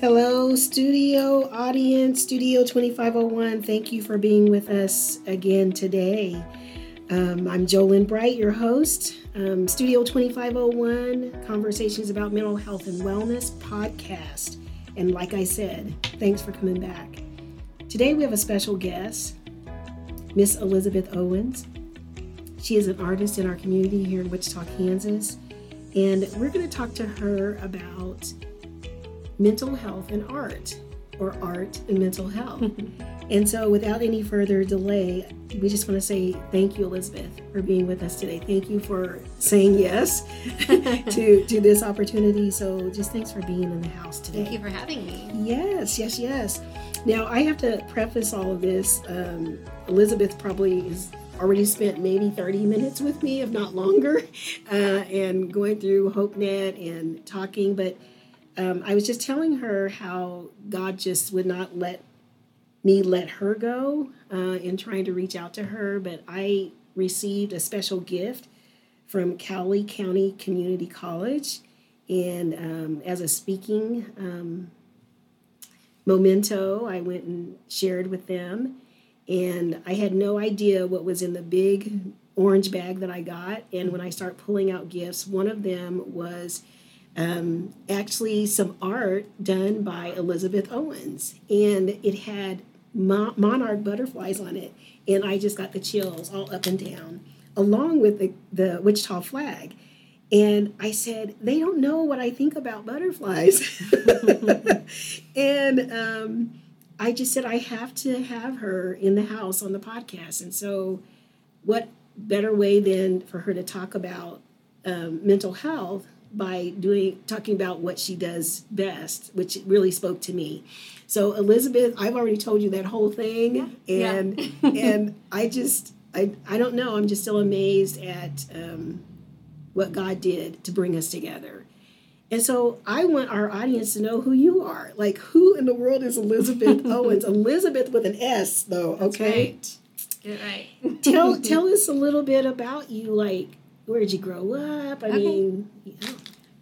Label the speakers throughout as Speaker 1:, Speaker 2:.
Speaker 1: Hello, studio audience, Studio 2501. Thank you for being with us again today. Um, I'm Jolynn Bright, your host. Um, studio 2501, Conversations about Mental Health and Wellness podcast. And like I said, thanks for coming back. Today we have a special guest, Miss Elizabeth Owens. She is an artist in our community here in Wichita, Kansas. And we're going to talk to her about mental health and art, or art and mental health. and so, without any further delay, we just want to say thank you, Elizabeth, for being with us today. Thank you for saying yes to, to this opportunity. So, just thanks for being in the house today.
Speaker 2: Thank you for having me.
Speaker 1: Yes, yes, yes. Now, I have to preface all of this. Um, Elizabeth probably is already spent maybe 30 minutes with me, if not longer, uh, and going through HopeNet and talking. But um, I was just telling her how God just would not let me let her go uh, in trying to reach out to her, but I received a special gift from Cowley County Community College, and um, as a speaking um, memento, I went and shared with them, and I had no idea what was in the big orange bag that I got. And when I start pulling out gifts, one of them was um, actually some art done by Elizabeth Owens, and it had mo- monarch butterflies on it, and I just got the chills all up and down, along with the the Wichita flag. And I said, they don't know what I think about butterflies. and um, I just said, I have to have her in the house on the podcast. And so, what better way than for her to talk about um, mental health by doing talking about what she does best, which really spoke to me. So Elizabeth, I've already told you that whole thing,
Speaker 2: Yeah.
Speaker 1: and and I just I I don't know. I'm just still amazed at um, what God did to bring us together. And so I want our audience to know who you are. Like who in the world is Elizabeth Owens? Elizabeth with an S though, okay?
Speaker 2: Right. Get right.
Speaker 1: tell tell us a little bit about you like where did you grow up? I
Speaker 2: Okay.
Speaker 1: mean, yeah.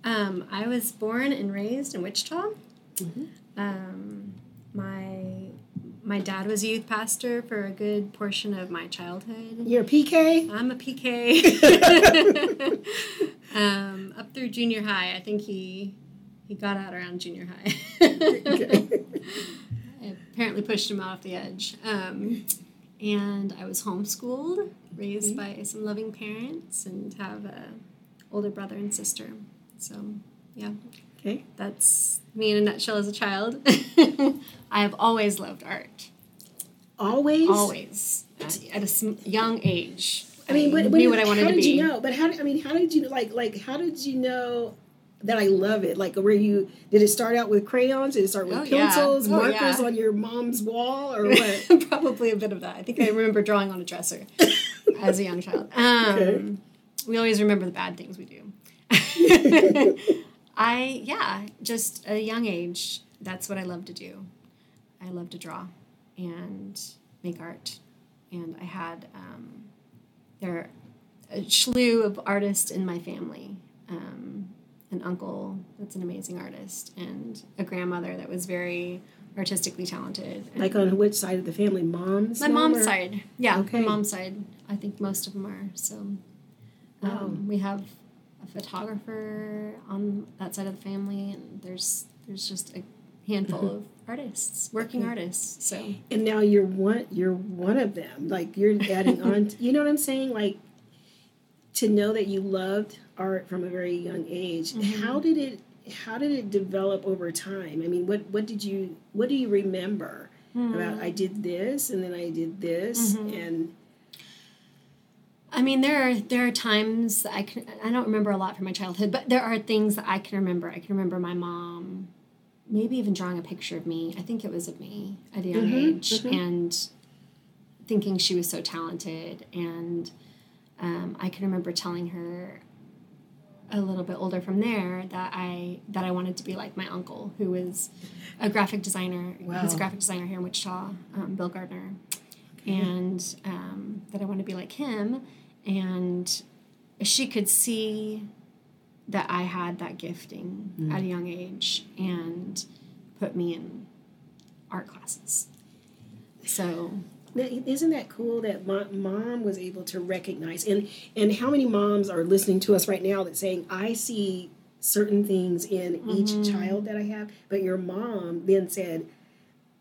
Speaker 2: Um, I was born and raised in Wichita.
Speaker 1: Mhm.
Speaker 2: Um, my my dad was a youth pastor for a good portion of my childhood.
Speaker 1: you're a PK?
Speaker 2: I'm a PK. um, up through junior high, I think he he got out around junior high. I apparently pushed him off the edge. Um, and I was homeschooled, raised by some loving parents, and have a older brother and sister. So, yeah,
Speaker 1: Okay.
Speaker 2: that's me in a nutshell as a child. I have always loved art,
Speaker 1: Always?
Speaker 2: always at, at a sm- young age.
Speaker 1: I mean, what,
Speaker 2: knew what I wanted
Speaker 1: how
Speaker 2: to
Speaker 1: did
Speaker 2: be.
Speaker 1: you know? But how did I mean? How did you like? Like, how did you know that I love it? Like, were you? Did it start out with crayons? Did it start with
Speaker 2: Oh, yeah.
Speaker 1: pencils,
Speaker 2: Oh,
Speaker 1: markers
Speaker 2: yeah.
Speaker 1: on your mom's wall, or what?
Speaker 2: Probably a bit of that. I think I remember drawing on a dresser as a young child. Um,
Speaker 1: Okay.
Speaker 2: We always remember the bad things we do. I, yeah, just a young age, that's what I love to do. I love to draw and make art. And I had, um, there a slew of artists in my family. Um, an uncle that's an amazing artist, and a grandmother that was very artistically talented.
Speaker 1: Like on which side of the family? Mom's.
Speaker 2: my
Speaker 1: mom
Speaker 2: mom's
Speaker 1: or-
Speaker 2: side. Yeah,
Speaker 1: Okay.
Speaker 2: my mom's side. I think most of them are. So um,
Speaker 1: Wow.
Speaker 2: we have a photographer on that side of the family, and there's there's just a handful of artists, working artists. So
Speaker 1: And now you're one. You're one of them. Like you're adding on. To, you know what I'm saying? Like to know that you loved art from a very young age.
Speaker 2: Mhm.
Speaker 1: How did it? How did it develop over time? I mean, what what did you what do you remember about? I did this, and then I did this,
Speaker 2: Mhm.
Speaker 1: and
Speaker 2: I mean, there are there are times I can I don't remember a lot from my childhood, but there are things that I can remember. I can remember my mom, maybe even drawing a picture of me. I think it was of me at a young
Speaker 1: Mhm,
Speaker 2: age,
Speaker 1: mhm.
Speaker 2: and thinking she was so talented. And um, I can remember telling her a little bit older from there that I that I wanted to be like my uncle, who was a graphic designer.
Speaker 1: Wow.
Speaker 2: He's a graphic designer here in Wichita, um, Bill Gardner, and um, that I wanted to be like him. And she could see that I had that gifting
Speaker 1: Mm.
Speaker 2: at a young age, and put me in art classes. So
Speaker 1: Now, isn't that cool that my mom was able to recognize and and how many moms are listening to us right now that saying I see certain things in each
Speaker 2: Mm-hmm.
Speaker 1: child that I have, but your mom then said,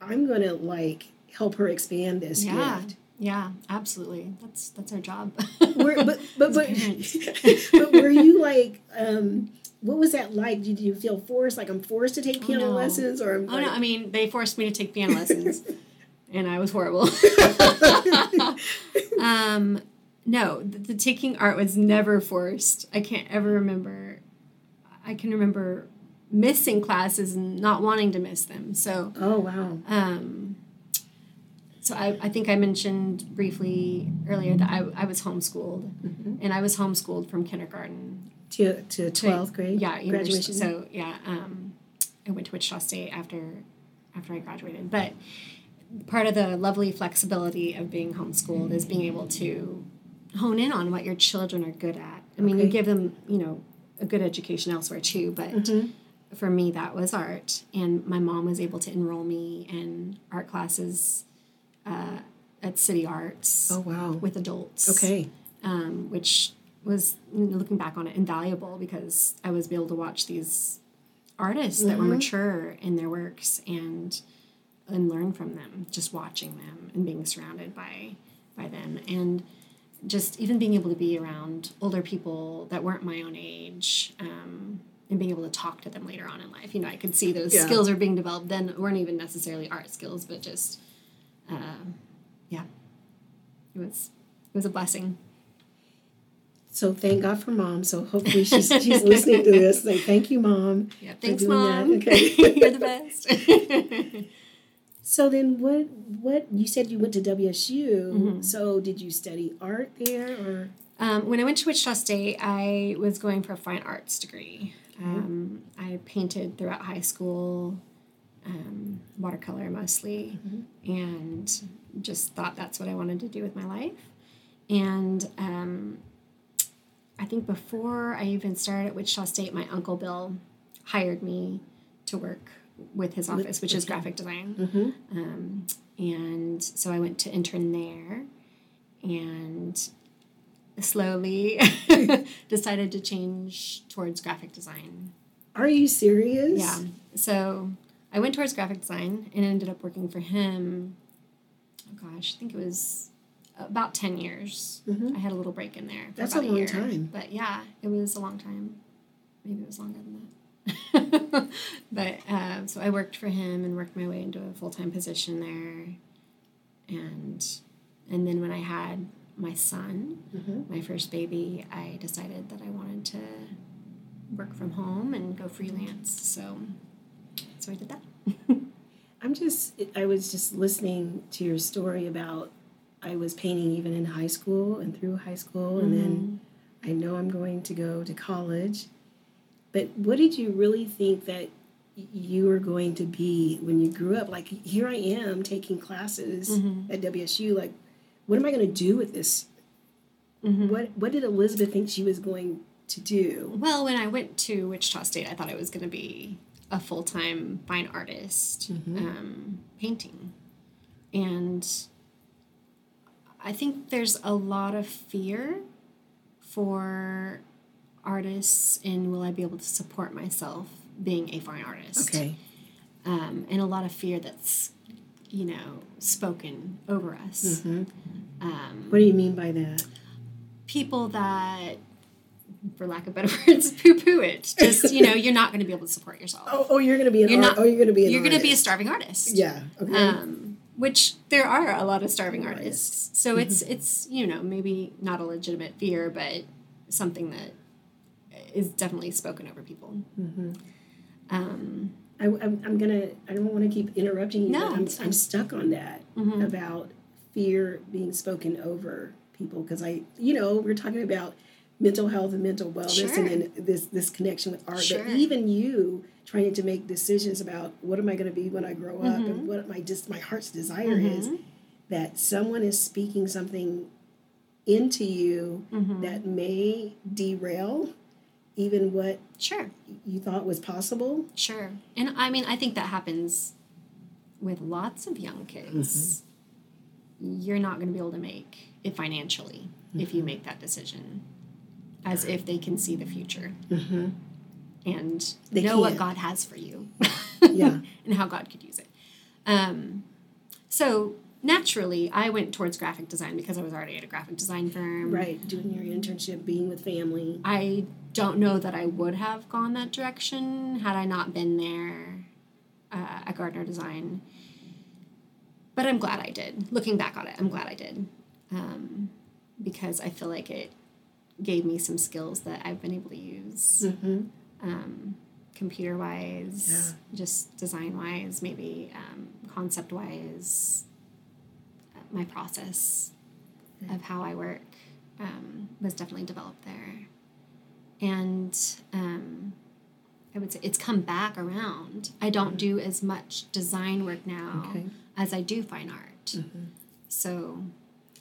Speaker 1: I'm gonna like help her expand this
Speaker 2: yeah,
Speaker 1: gift.
Speaker 2: Yeah, absolutely. That's that's our job.
Speaker 1: Were, but but but, but were you like um what was that like? Did you feel forced? Like I'm forced to take piano
Speaker 2: no.
Speaker 1: lessons, or I'm
Speaker 2: Oh
Speaker 1: like,
Speaker 2: no! I mean, they forced me to take piano lessons, and I was horrible. um, no, the, the taking art was never forced. I can't ever remember. I can remember missing classes and not wanting to miss them. So,
Speaker 1: oh wow,
Speaker 2: um, so I, I think I mentioned briefly earlier that I, I was homeschooled, and I was homeschooled from kindergarten
Speaker 1: to to twelfth grade,
Speaker 2: yeah,
Speaker 1: graduation.
Speaker 2: So yeah, um, I went to Wichita State after after I graduated. But part of the lovely flexibility of being homeschooled is being able to hone in on what your children are good at. I mean, you give them, you know, a good education elsewhere too, but
Speaker 1: Mm-hmm.
Speaker 2: for me that was art, and my mom was able to enroll me in art classes uh, at City Arts
Speaker 1: oh wow,
Speaker 2: with adults.
Speaker 1: Okay,
Speaker 2: um, which was looking back on it invaluable because I was able to watch these artists that were mature in their works and and learn from them just watching them and being surrounded by by them. And just even being able to be around older people that weren't my own age um, and being able to talk to them later on in life. You know i could see those
Speaker 1: Yeah.
Speaker 2: skills are being developed then weren't even necessarily art skills but just um, yeah it was it was a blessing
Speaker 1: So thank God for mom. So hopefully she's she's listening to this. Like, thank you, mom.
Speaker 2: Yeah, thanks,
Speaker 1: doing that.
Speaker 2: mom.
Speaker 1: Okay.
Speaker 2: You're the best.
Speaker 1: So then, what what you said you went to WSU?
Speaker 2: Mm-hmm.
Speaker 1: So did you study art there, or
Speaker 2: um, when I went to Wichita State, I was going for a fine arts degree. Um, I painted throughout high school, um, watercolor mostly, and just thought that's what I wanted to do with my life. And um, I think before I even started at Wichita State, my uncle Bill hired me to work with his office, which is graphic design. Um, and so I went to intern there and slowly decided to change towards graphic design.
Speaker 1: are you serious?
Speaker 2: Yeah. So I went towards graphic design and ended up working for him. Oh gosh, I think it was about 10 years. I had a little break in there.
Speaker 1: That's a long
Speaker 2: year.
Speaker 1: time.
Speaker 2: But yeah, it was a long time. Maybe it was longer than that. but uh, so I worked for him and worked my way into a full time position there. And and then when I had my son,
Speaker 1: Mm-hmm.
Speaker 2: my first baby, I decided that I wanted to work from home and go freelance. So so I did that.
Speaker 1: I'm just. I was just listening to your story about. I was painting even in high school and through high school, and then
Speaker 2: Mm-hmm.
Speaker 1: I know I'm going to go to college. But what did you really think that you were going to be when you grew up? Like here I am taking classes
Speaker 2: Mm-hmm.
Speaker 1: at WSU. Like, what am I going to do with this?
Speaker 2: Mm-hmm.
Speaker 1: What What did Elizabeth think she was going to do?
Speaker 2: Well, when I went to Wichita State, I thought I was going to be a full time fine artist um, painting. And I think there's a lot of fear for artists in will I be able to support myself being a fine artist?
Speaker 1: Okay.
Speaker 2: Um, and a lot of fear that's, you know, spoken over us. Um,
Speaker 1: What do you mean by that?
Speaker 2: people that, for lack of better words, poo poo it. Just, you know, you're not going to be able to support yourself.
Speaker 1: Oh, oh, you're going to be an
Speaker 2: You're
Speaker 1: art.
Speaker 2: not-
Speaker 1: oh, you're going to be
Speaker 2: you're going to be a starving artist.
Speaker 1: Yeah. Okay.
Speaker 2: Um, which there are a lot of starving artists. So it's
Speaker 1: Mm-hmm.
Speaker 2: it's you know maybe not a legitimate fear, but something that is definitely spoken over people.
Speaker 1: Mm-hmm.
Speaker 2: Um,
Speaker 1: I, I'm, I'm gonna. I don't want to keep interrupting you.
Speaker 2: No,
Speaker 1: but I'm. I'm stuck on that
Speaker 2: Mhm.
Speaker 1: about fear being spoken over people because I, you know, we're talking about mental health and mental wellness,
Speaker 2: Sure.
Speaker 1: and then this this connection with art.
Speaker 2: Sure.
Speaker 1: But even you trying to make decisions about what am I going to be when I grow up,
Speaker 2: Mm-hmm.
Speaker 1: and what my just my heart's desire is, that someone is speaking something into you
Speaker 2: Mm-hmm.
Speaker 1: that may derail even what
Speaker 2: Sure.
Speaker 1: you thought was possible?
Speaker 2: Sure. And I mean, I think that happens with lots of young kids. You're not going to be able to make it financially if you make that decision as if they can see the future
Speaker 1: Mm-hmm.
Speaker 2: and
Speaker 1: They
Speaker 2: know what
Speaker 1: can't.
Speaker 2: God has for you
Speaker 1: Yeah.
Speaker 2: and how God could use it. Um, so naturally, I went towards graphic design because I was already at a graphic design firm.
Speaker 1: Right. Doing your internship, being with family.
Speaker 2: I don't know that I would have gone that direction had I not been there uh, at Gardner Design. But I'm glad I did. Looking back on it, I'm glad I did. Um, because I feel like it gave me some skills that I've been able to use
Speaker 1: Mm-hmm.
Speaker 2: um, computer wise, just design wise, maybe um, concept wise. Uh, my process of how I work um, was definitely developed there. And um, I would say it's come back around. I don't do as much design work now
Speaker 1: Okay.
Speaker 2: as I do fine art. So,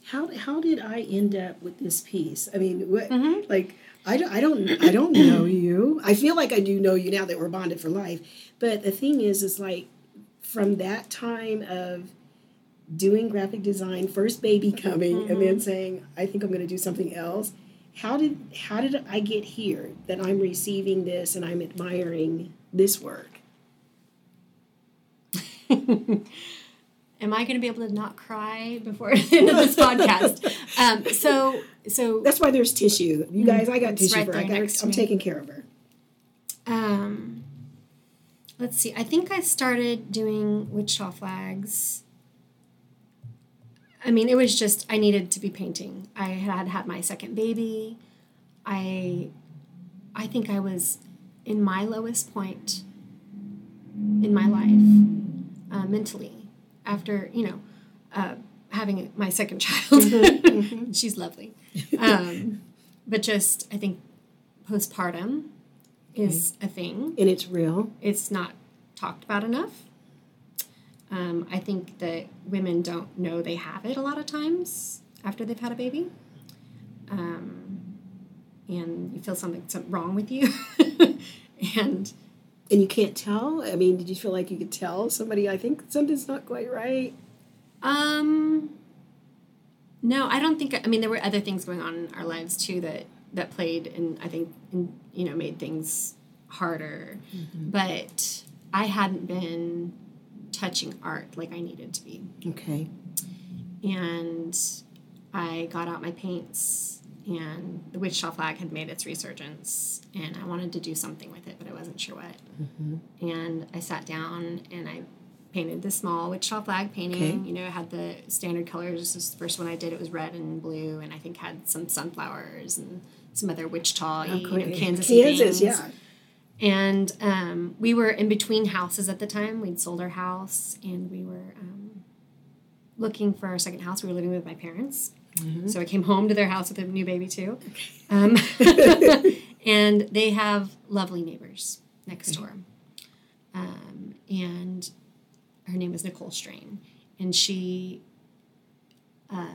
Speaker 1: How how did I end up with this piece? I mean, what
Speaker 2: Mhm.
Speaker 1: like I don't I don't I don't know you. I feel like I do know you now that we're bonded for life. But the thing is, is like from that time of doing graphic design, first baby coming, and then saying, I think I'm going to do something else. How did how did I get here that I'm receiving this and I'm admiring this work?
Speaker 2: am I going to be able to not cry before the end of this podcast? Um, so, so
Speaker 1: That's why there's tissue. You guys, I got tissue
Speaker 2: right
Speaker 1: for her. I got.
Speaker 2: Her,
Speaker 1: I'm taking care of her.
Speaker 2: Um, let's see. I think I started doing Wichita flags. I mean, it was just I needed to be painting. I had had my second baby. I, I think I was in my lowest point in my life, uh, mentally, after you know, uh, having my second child. She's lovely, um, but just I think postpartum is a thing.
Speaker 1: And it's real.
Speaker 2: It's not talked about enough. Um, I think that women don't know they have it a lot of times after they've had a baby. Um, and you feel something, something wrong with you. and
Speaker 1: And you can't tell? I mean, did you feel like you could tell somebody, I think something's not quite right?
Speaker 2: Um, no, I don't think. I mean, there were other things going on in our lives too that that played, and I think, and, you know, made things harder. But I hadn't been touching art like I needed to be,
Speaker 1: Okay.
Speaker 2: and I got out my paints, and the Wichita flag had made its resurgence, and I wanted to do something with it, but I wasn't sure what. And I sat down and I painted this small Wichita flag painting.
Speaker 1: Okay.
Speaker 2: You know, it had the standard colors. This was the first one I did. It was red and blue, and I think had some sunflowers and some other Wichita, you know. Kansas,
Speaker 1: Kansas,
Speaker 2: things.
Speaker 1: yeah.
Speaker 2: And um, we were in between houses at the time. We'd sold our house, and we were um, looking for our second house. We were living with my parents, so I came home to their house with a new baby too. Um, and they have lovely neighbors next door. Um, and her name is Nicole Strain, and she uh,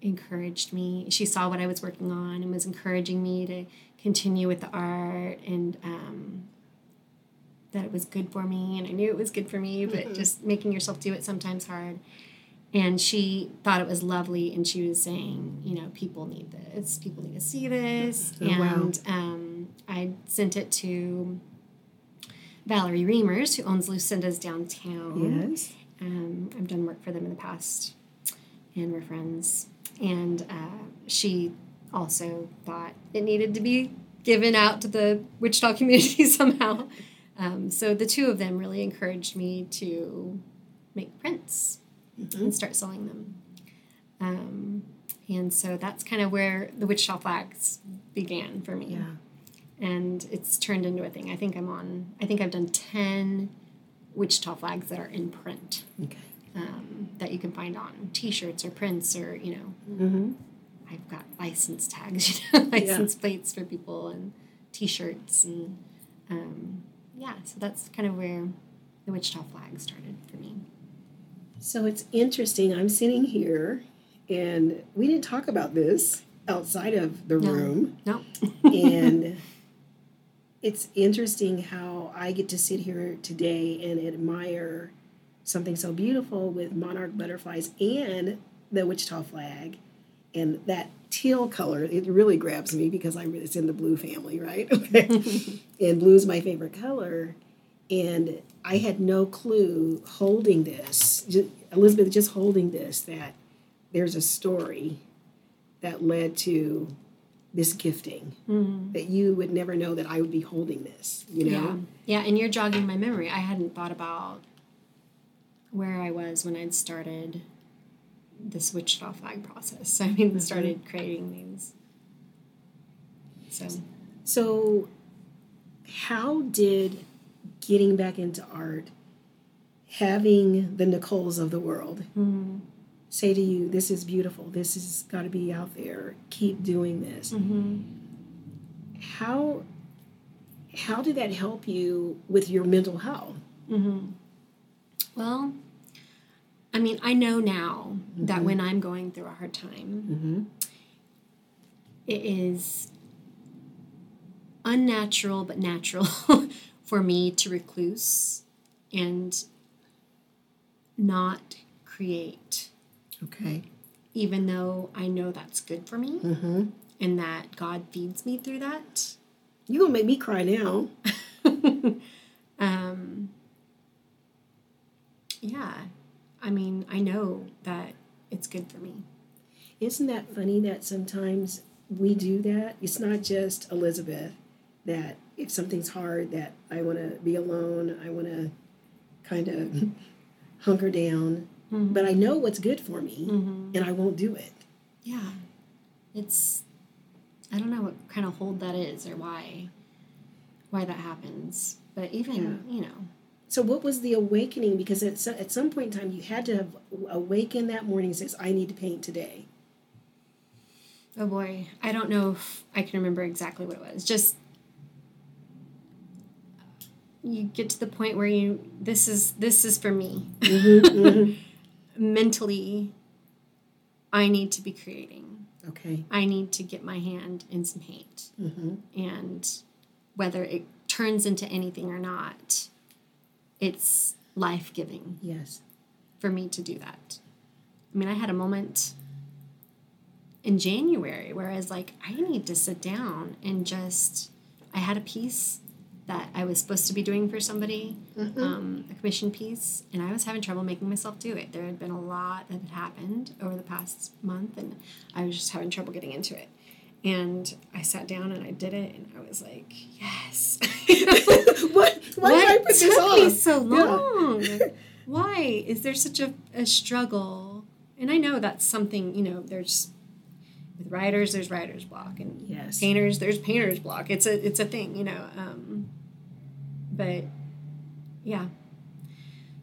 Speaker 2: encouraged me. She saw what I was working on and was encouraging me to continue with the art and um, that it was good for me. And I knew it was good for me, but just making yourself do it sometimes hard. And she thought it was lovely, and she was saying, you know, people need this. People need to see this.
Speaker 1: Oh, wow.
Speaker 2: and um, I sent it to Valerie Reimers, who owns Lucinda's downtown.
Speaker 1: Yes.
Speaker 2: Um, I've done work for them in the past, and we're friends. And uh, she also thought it needed to be given out to the Wichita community somehow. Um, so the two of them really encouraged me to make prints and start selling them. Um, and so that's kind of where the Wichita flags began for me
Speaker 1: Yeah.
Speaker 2: and it's turned into a thing. I think I'm on. I think I've done ten Wichita flags that are in print
Speaker 1: Okay.
Speaker 2: um, that you can find on T-shirts or prints or you know.
Speaker 1: Mm-hmm.
Speaker 2: I've got license tags, you know, license plates for people and T-shirts and um, yeah. So that's kind of where the Wichita flag started for me.
Speaker 1: So it's interesting. I'm sitting here, and we didn't talk about this outside of the
Speaker 2: No.
Speaker 1: room.
Speaker 2: No.
Speaker 1: and it's interesting how I get to sit here today and admire something so beautiful with monarch butterflies and the Wichita flag and that teal color. It really grabs me because I it's in the blue family, right? Okay, and blue is my favorite color, and I had no clue holding this, just, Elizabeth, just holding this that there's a story that led to this gifting
Speaker 2: Mm-hmm.
Speaker 1: that you would never know that I would be holding this, you know?
Speaker 2: Yeah. Yeah, and you're jogging my memory. I hadn't thought about where I was when I'd started this Wichita flag process. I mean, started creating these. So,
Speaker 1: So, how did getting back into art, having the Nicoles of the world,
Speaker 2: mm-hmm.
Speaker 1: say to you, This is beautiful, this has got to be out there, keep doing this?
Speaker 2: Mm-hmm.
Speaker 1: How, how did that help you with your mental health?
Speaker 2: Mm-hmm. Well, I mean, I know now that when I'm going through a hard time,
Speaker 1: Mm-hmm.
Speaker 2: it is unnatural but natural for me to recluse and not create,
Speaker 1: Okay.
Speaker 2: even though I know that's good for me
Speaker 1: Mm-hmm.
Speaker 2: and that God feeds me through that.
Speaker 1: You're going to make me cry now.
Speaker 2: um, yeah, I mean, I know that it's good for me.
Speaker 1: Isn't that funny that sometimes we do that? It's not just Elizabeth that if something's hard that I want to be alone, I want to kind of hunker down,
Speaker 2: Mhm.
Speaker 1: but I know what's good for me
Speaker 2: Mhm.
Speaker 1: and I won't do it.
Speaker 2: Yeah, it's I don't know what kind of hold that is or why why that happens, but even you know,
Speaker 1: So what was the awakening because at some, at some point in time you had to have awakened that morning and says I need to paint today.
Speaker 2: oh boy, I don't know if I can remember exactly what it was. Just you get to the point where you this is this is for me.
Speaker 1: Mhm,
Speaker 2: Mentally, I need to be creating.
Speaker 1: Okay.
Speaker 2: I need to get my hand in some paint.
Speaker 1: hmm
Speaker 2: and whether it turns into anything or not, it's life giving
Speaker 1: Yes.
Speaker 2: for me to do that. I mean, I had a moment in January where I was like, I need to sit down and just, I had a piece that I was supposed to be doing for somebody, um, a commission piece, and I was having trouble making myself do it. There had been a lot that had happened over the past month, and I was just having trouble getting into it. And I sat down and I did it, and I was like, yes.
Speaker 1: what? Why did I put this
Speaker 2: took me so
Speaker 1: Yeah.
Speaker 2: long? Why is there such a, a struggle? And I know that's something, you know, there's with writers, there's writer's block, and
Speaker 1: Yes.
Speaker 2: painters, there's painter's block. It's a it's a thing, you know. Um, but yeah.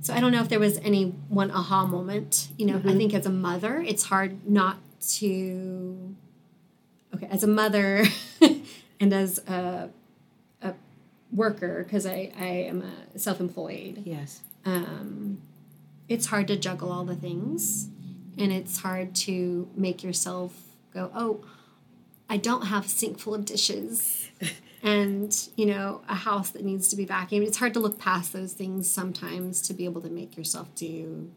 Speaker 2: So I don't know if there was any one aha moment. You know, I
Speaker 1: Mhm.
Speaker 2: think as a mother, it's hard not to. Okay, as a mother, and as a a worker, because I I am a self-employed
Speaker 1: Yes.
Speaker 2: um, it's hard to juggle all the things and it's hard to make yourself go oh i don't have a sink full of dishes and you know a house that needs to be vacuumed it's hard to look past those things sometimes to be able to make yourself do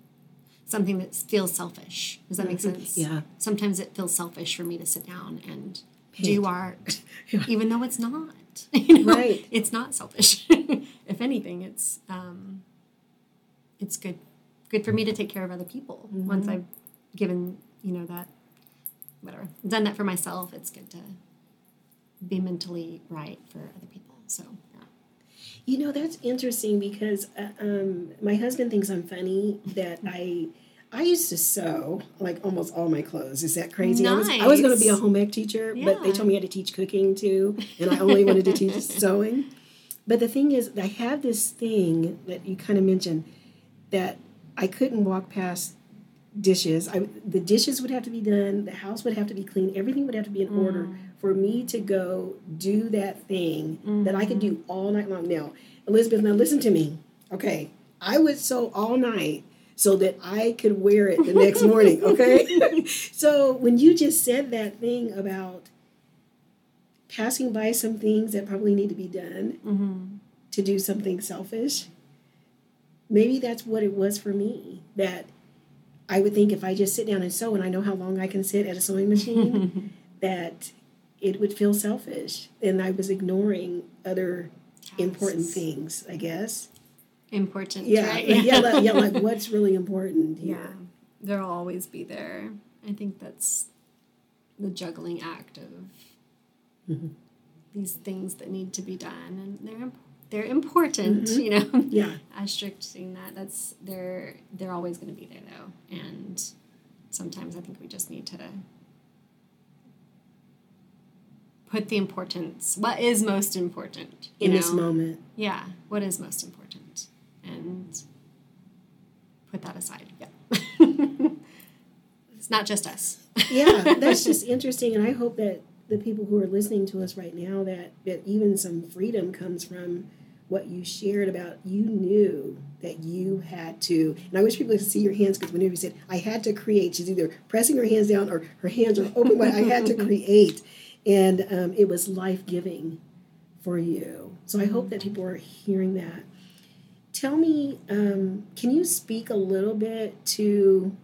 Speaker 2: something that feels selfish does that make sense
Speaker 1: Yeah.
Speaker 2: sometimes it feels selfish for me to sit down and
Speaker 1: Paint.
Speaker 2: do art
Speaker 1: Yeah.
Speaker 2: even though it's not you know
Speaker 1: Right.
Speaker 2: it's not selfish if anything it's um it's good good for me to take care of other people once
Speaker 1: Mm-hmm.
Speaker 2: i've given you know that whatever done that for myself it's good to be mentally right for other people so yeah
Speaker 1: You know that's interesting because uh, um, my husband thinks I'm funny that I I used to sew like almost all my clothes. Is that crazy? I was I was going to be a home ec teacher, but they told me I had to teach cooking too, and I only wanted to teach sewing. But the thing is, I have this thing that you kind of mentioned that I couldn't walk past dishes. I the dishes would have to be done. The house would have to be clean. Everything would have to be in order for me to go do that thing that I could do all night long. Now, Elizabeth, now listen to me. Okay, I would sew all night so that I could wear it the next morning. Okay, so when you just said that thing about passing by some things that probably need to be done
Speaker 2: Mm-hmm.
Speaker 1: to do something selfish. Maybe that's what it was for me. That I would think if I just sit down and sew and I know how long I can sit at a sewing machine, that it would feel selfish. And I was ignoring other important things, I guess.
Speaker 2: Important,
Speaker 1: Yeah,
Speaker 2: right?
Speaker 1: yeah, like, yeah, like what's really important Here?
Speaker 2: Yeah, they'll always be there. I think that's the juggling act of
Speaker 1: Mhm.
Speaker 2: these things that need to be done, and they're they're important. You know,
Speaker 1: Yeah,
Speaker 2: asterisking that that's they're they're always going to be there though, and sometimes I think we just need to put the importance. What is most important
Speaker 1: in
Speaker 2: know?
Speaker 1: this moment.
Speaker 2: Yeah, what is most important, and put that aside. Yeah, it's not just us.
Speaker 1: yeah, that's just interesting, and I hope that the people who are listening to us right now that that even some freedom comes from what you shared about you knew that you had to and i wish people could see your hands because whenever you said i had to create she's either pressing her hands down or her hands are open but i had to create and um, it was life-giving for you so i hope that people are hearing that tell me um, can you speak a little bit to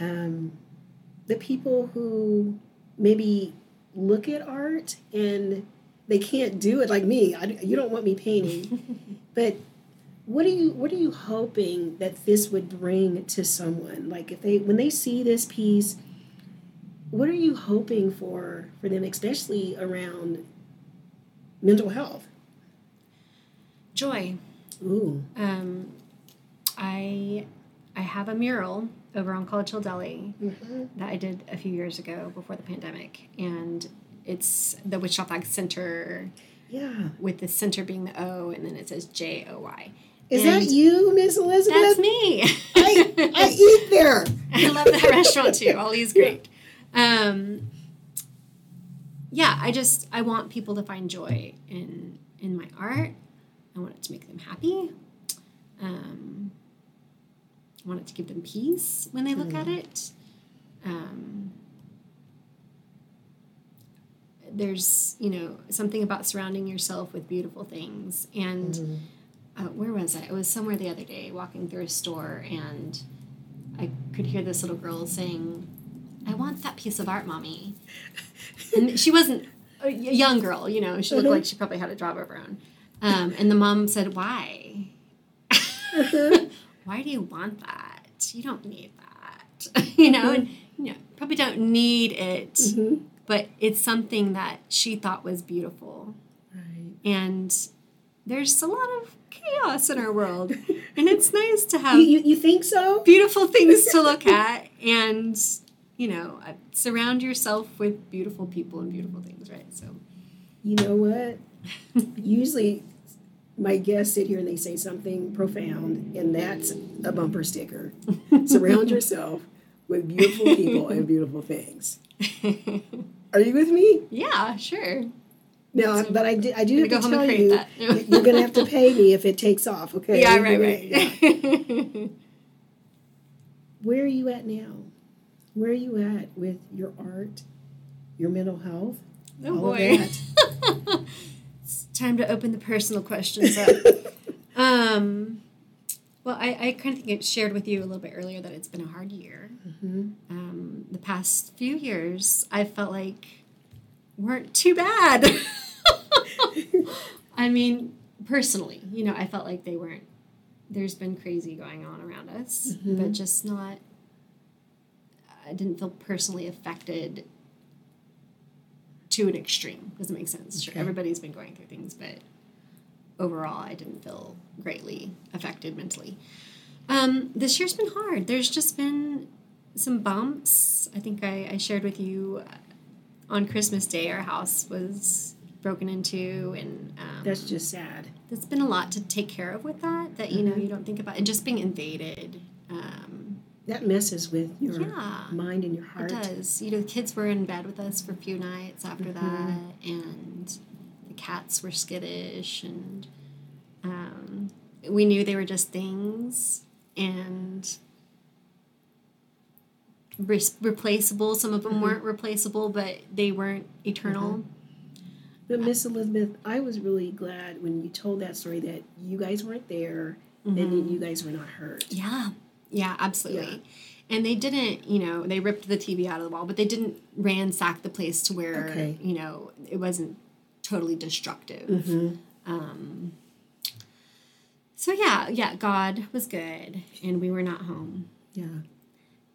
Speaker 1: um, the people who maybe look at art and they can't do it like me. I, you don't want me painting, but what are you what are you hoping that this would bring to someone? Like if they when they see this piece, what are you hoping for for them, especially around mental health?
Speaker 2: Joy.
Speaker 1: Ooh,
Speaker 2: Um, I I have a mural over on College Hill Deli
Speaker 1: mm-hmm.
Speaker 2: that I did a few years ago before the pandemic, and it's the Wichita Flag Center
Speaker 1: yeah.
Speaker 2: with the center being the O, and then it says J O Y.
Speaker 1: Is
Speaker 2: And
Speaker 1: that you, Miss Elizabeth?
Speaker 2: That's me.
Speaker 1: I, I eat there.
Speaker 2: I love that restaurant too. Ollie's great. Um, yeah, I just I want people to find joy in in my art. I want it to make them happy. Um, I want it to give them peace when they look at it. Um, there's you know something about surrounding yourself with beautiful things and uh, where was I? I was somewhere the other day walking through a store and I could hear this little girl saying, I want that piece of art, mommy. And she wasn't a young girl, you know, she looked
Speaker 1: Uh-huh.
Speaker 2: like she probably had a job of her own. Um, and the mom said, Why? Why do you want that? You don't need that. you know, and you know, probably don't need it,
Speaker 1: Mhm.
Speaker 2: but it's something that she thought was beautiful
Speaker 1: Right.
Speaker 2: and there's a lot of chaos in our world and it's nice to have
Speaker 1: You, you, you think so?
Speaker 2: beautiful things to look at and you know uh, surround yourself with beautiful people and beautiful things right so
Speaker 1: You know what? Usually, my guests sit here and they say something profound, and that's a bumper sticker. Surround yourself with beautiful people and beautiful things. Are you with me?
Speaker 2: yeah sure
Speaker 1: No, but I, do- I do have to tell you,
Speaker 2: that.
Speaker 1: you're going to have to pay me if it takes off, okay?
Speaker 2: yeah
Speaker 1: You're
Speaker 2: right
Speaker 1: yeah.
Speaker 2: right
Speaker 1: Where are you at now? Where are you at with your art, your mental health?
Speaker 2: oh
Speaker 1: all of that?
Speaker 2: it's time to open the personal questions up um well i, I kind of think I shared with you a little bit earlier that it's been a hard year
Speaker 1: Mhm.
Speaker 2: um, the past few years, I felt like weren't too bad. I mean, personally, you know, I felt like they weren't. There's been crazy going on around us,
Speaker 1: Mhm.
Speaker 2: but just not. I didn't feel personally affected to an extreme. Does it make sense? Sure,
Speaker 1: Okay.
Speaker 2: everybody's been going through things, but overall, I didn't feel greatly affected mentally. Um, this year's been hard. There's just been some bumps. I think I, I shared with you uh, on Christmas Day, our house was broken into, and um,
Speaker 1: That's just sad.
Speaker 2: there's been a lot to take care of with that that you know
Speaker 1: Mhm.
Speaker 2: you don't think about, and just being invaded. Um,
Speaker 1: That messes with your
Speaker 2: Yeah.
Speaker 1: mind and your heart.
Speaker 2: it does. You know, the kids were in bed with us for a few nights after
Speaker 1: Mhm.
Speaker 2: that, and the cats were skittish, and um, we knew they were just things, and re- replaceable. Some of them
Speaker 1: Mhm.
Speaker 2: weren't replaceable, but they weren't eternal.
Speaker 1: But Miss Elizabeth, I was really glad when you told that story that you guys weren't there and
Speaker 2: Mm-hmm.
Speaker 1: you guys were not hurt.
Speaker 2: Yeah. Yeah, absolutely.
Speaker 1: Yeah.
Speaker 2: And they didn't, you know, they ripped the TV out of the wall, but they didn't ransack the place to where,
Speaker 1: Okay.
Speaker 2: you know, it wasn't totally destructive.
Speaker 1: Mm-hmm.
Speaker 2: Um, so yeah, yeah, God was good, and we were not home,
Speaker 1: Yeah.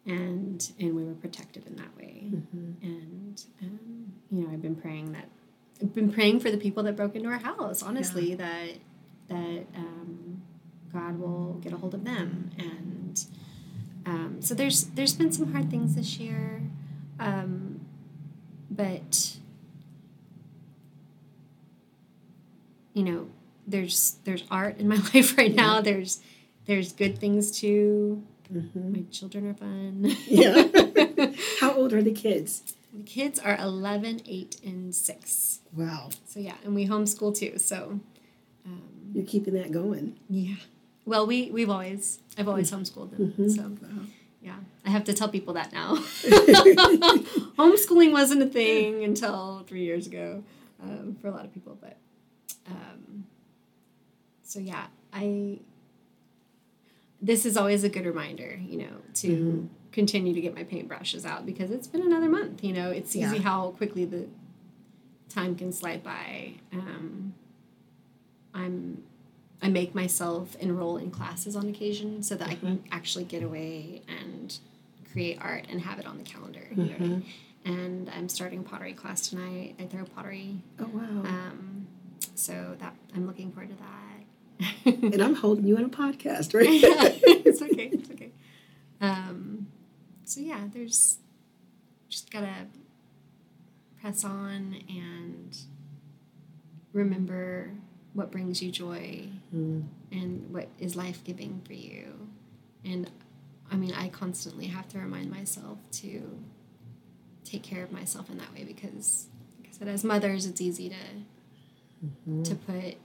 Speaker 2: and and we were protected in that way.
Speaker 1: Mm-hmm.
Speaker 2: And um, you know, I've been praying that I've been praying for the people that broke into our house. Honestly, that that um, God will get a hold of them, and um, so there's there's been some hard things this year, um, but you know, there's there's art in my life right now. There's there's good things too.
Speaker 1: Mm-hmm.
Speaker 2: My children are fun.
Speaker 1: Yeah. How old are the kids?
Speaker 2: The kids are 11, 8, and 6.
Speaker 1: Wow.
Speaker 2: So, yeah, and we homeschool too. So, um,
Speaker 1: You're keeping that going.
Speaker 2: yeah. Well, we, we've always, I've always homeschooled them. So, yeah, I have to tell people that now. Homeschooling wasn't a thing until three years ago um, for a lot of people. But, um, so yeah, I, this is always a good reminder, you know, to continue to get my paintbrushes out because it's been another month. You know, it's easy
Speaker 1: Yeah.
Speaker 2: how quickly the time can slide by. Um, I'm I make myself enroll in classes on occasion so that I can actually get away and create art and have it on the calendar. You know mean? And I'm starting a pottery class tonight. I throw pottery.
Speaker 1: Oh wow.
Speaker 2: Um, so that I'm looking forward to that.
Speaker 1: and I'm holding you on a podcast, right?
Speaker 2: it's okay. It's okay. Um, so yeah, there's just gotta press on and remember what brings you joy
Speaker 1: Mm.
Speaker 2: and what is life giving for you. And I mean, I constantly have to remind myself to take care of myself in that way because, like I said, as mothers, it's easy to to put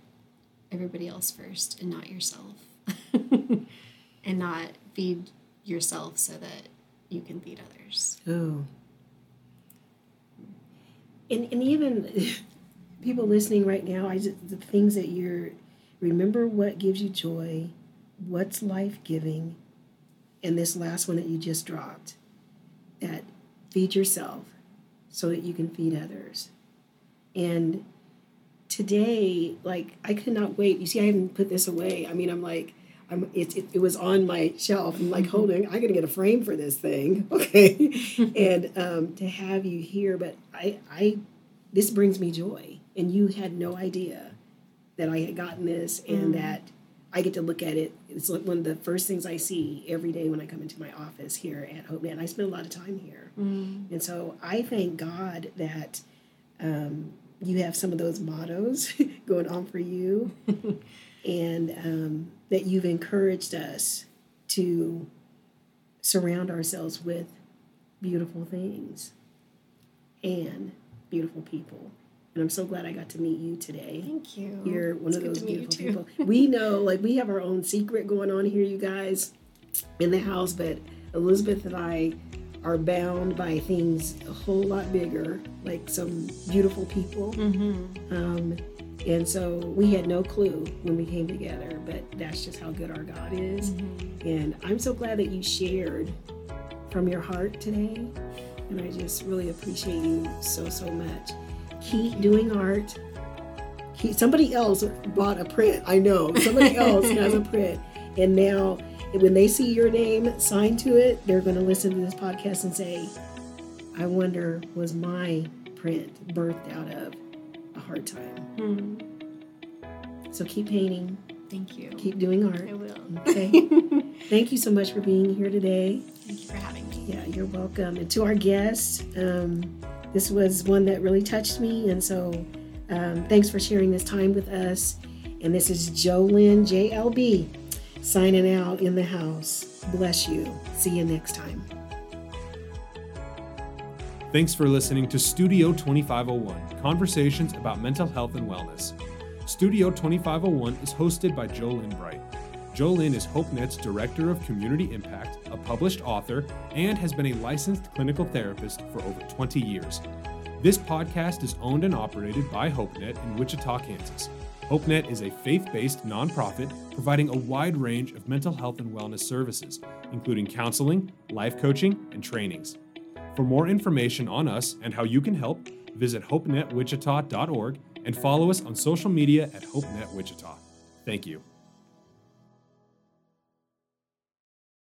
Speaker 2: everybody else first and not yourself, and not feed yourself so that you can feed others.
Speaker 1: Oh. And and even people listening right now, I just, the things that you're remember what gives you joy, what's life giving, and this last one that you just dropped. That feed yourself so that you can feed others. And today, like I could not wait. You see, I haven't put this away. I mean, I'm like, I'm. It, it, it was on my shelf. I'm like holding. I gotta get a frame for this thing, okay? and um, to have you here, but I, I, this brings me joy, and you had no idea that I had gotten this, and that I get to look at it. It's like one of the first things I see every day when I come into my office here at HopeNet. I spend a lot of time here, and so I thank God that um, you have some of those mottos going on for you, and um, that you've encouraged us to surround ourselves with beautiful things and beautiful people. And I'm so glad I got to meet you today.
Speaker 2: Thank you.
Speaker 1: You're one
Speaker 2: It's
Speaker 1: of those
Speaker 2: to meet you
Speaker 1: beautiful people. We know, like, we have our own secret going on here, you guys, in the house, but Elizabeth and I are bound by things a whole lot bigger, like some beautiful people.
Speaker 2: Mm-hmm.
Speaker 1: Um, and so we had no clue when we came together, but that's just how good our God is.
Speaker 2: Mm-hmm.
Speaker 1: And I'm so glad that you shared from your heart today. And I just really appreciate you so, so much. Keep doing art. Keep, somebody else bought a print. I know. Somebody else has a print. And now, when they see your name signed to it, they're going to listen to this podcast and say, I wonder, was my print birthed out of a hard time?
Speaker 2: Hmm.
Speaker 1: So keep painting,
Speaker 2: Thank you.
Speaker 1: keep doing art.
Speaker 2: I will.
Speaker 1: Okay. Thank you so much for being here today.
Speaker 2: Thank you for having me.
Speaker 1: Yeah, you're welcome. And to our guests, um, this was one that really touched me. And so um, thanks for sharing this time with us. And this is Jolynn, JLB, signing out in the house. Bless you. See you next time.
Speaker 3: Thanks for listening to Studio 2501 Conversations about Mental Health and Wellness. Studio 2501 is hosted by Jolynn Bright. Jolynn is HopeNet's Director of Community Impact, a published author, and has been a licensed clinical therapist for over 20 years. This podcast is owned and operated by HopeNet in Wichita, Kansas. HopeNet is a faith based nonprofit providing a wide range of mental health and wellness services, including counseling, life coaching, and trainings. For more information on us and how you can help, visit hopenetwichita.org and follow us on social media at HopeNet Wichita. Thank you.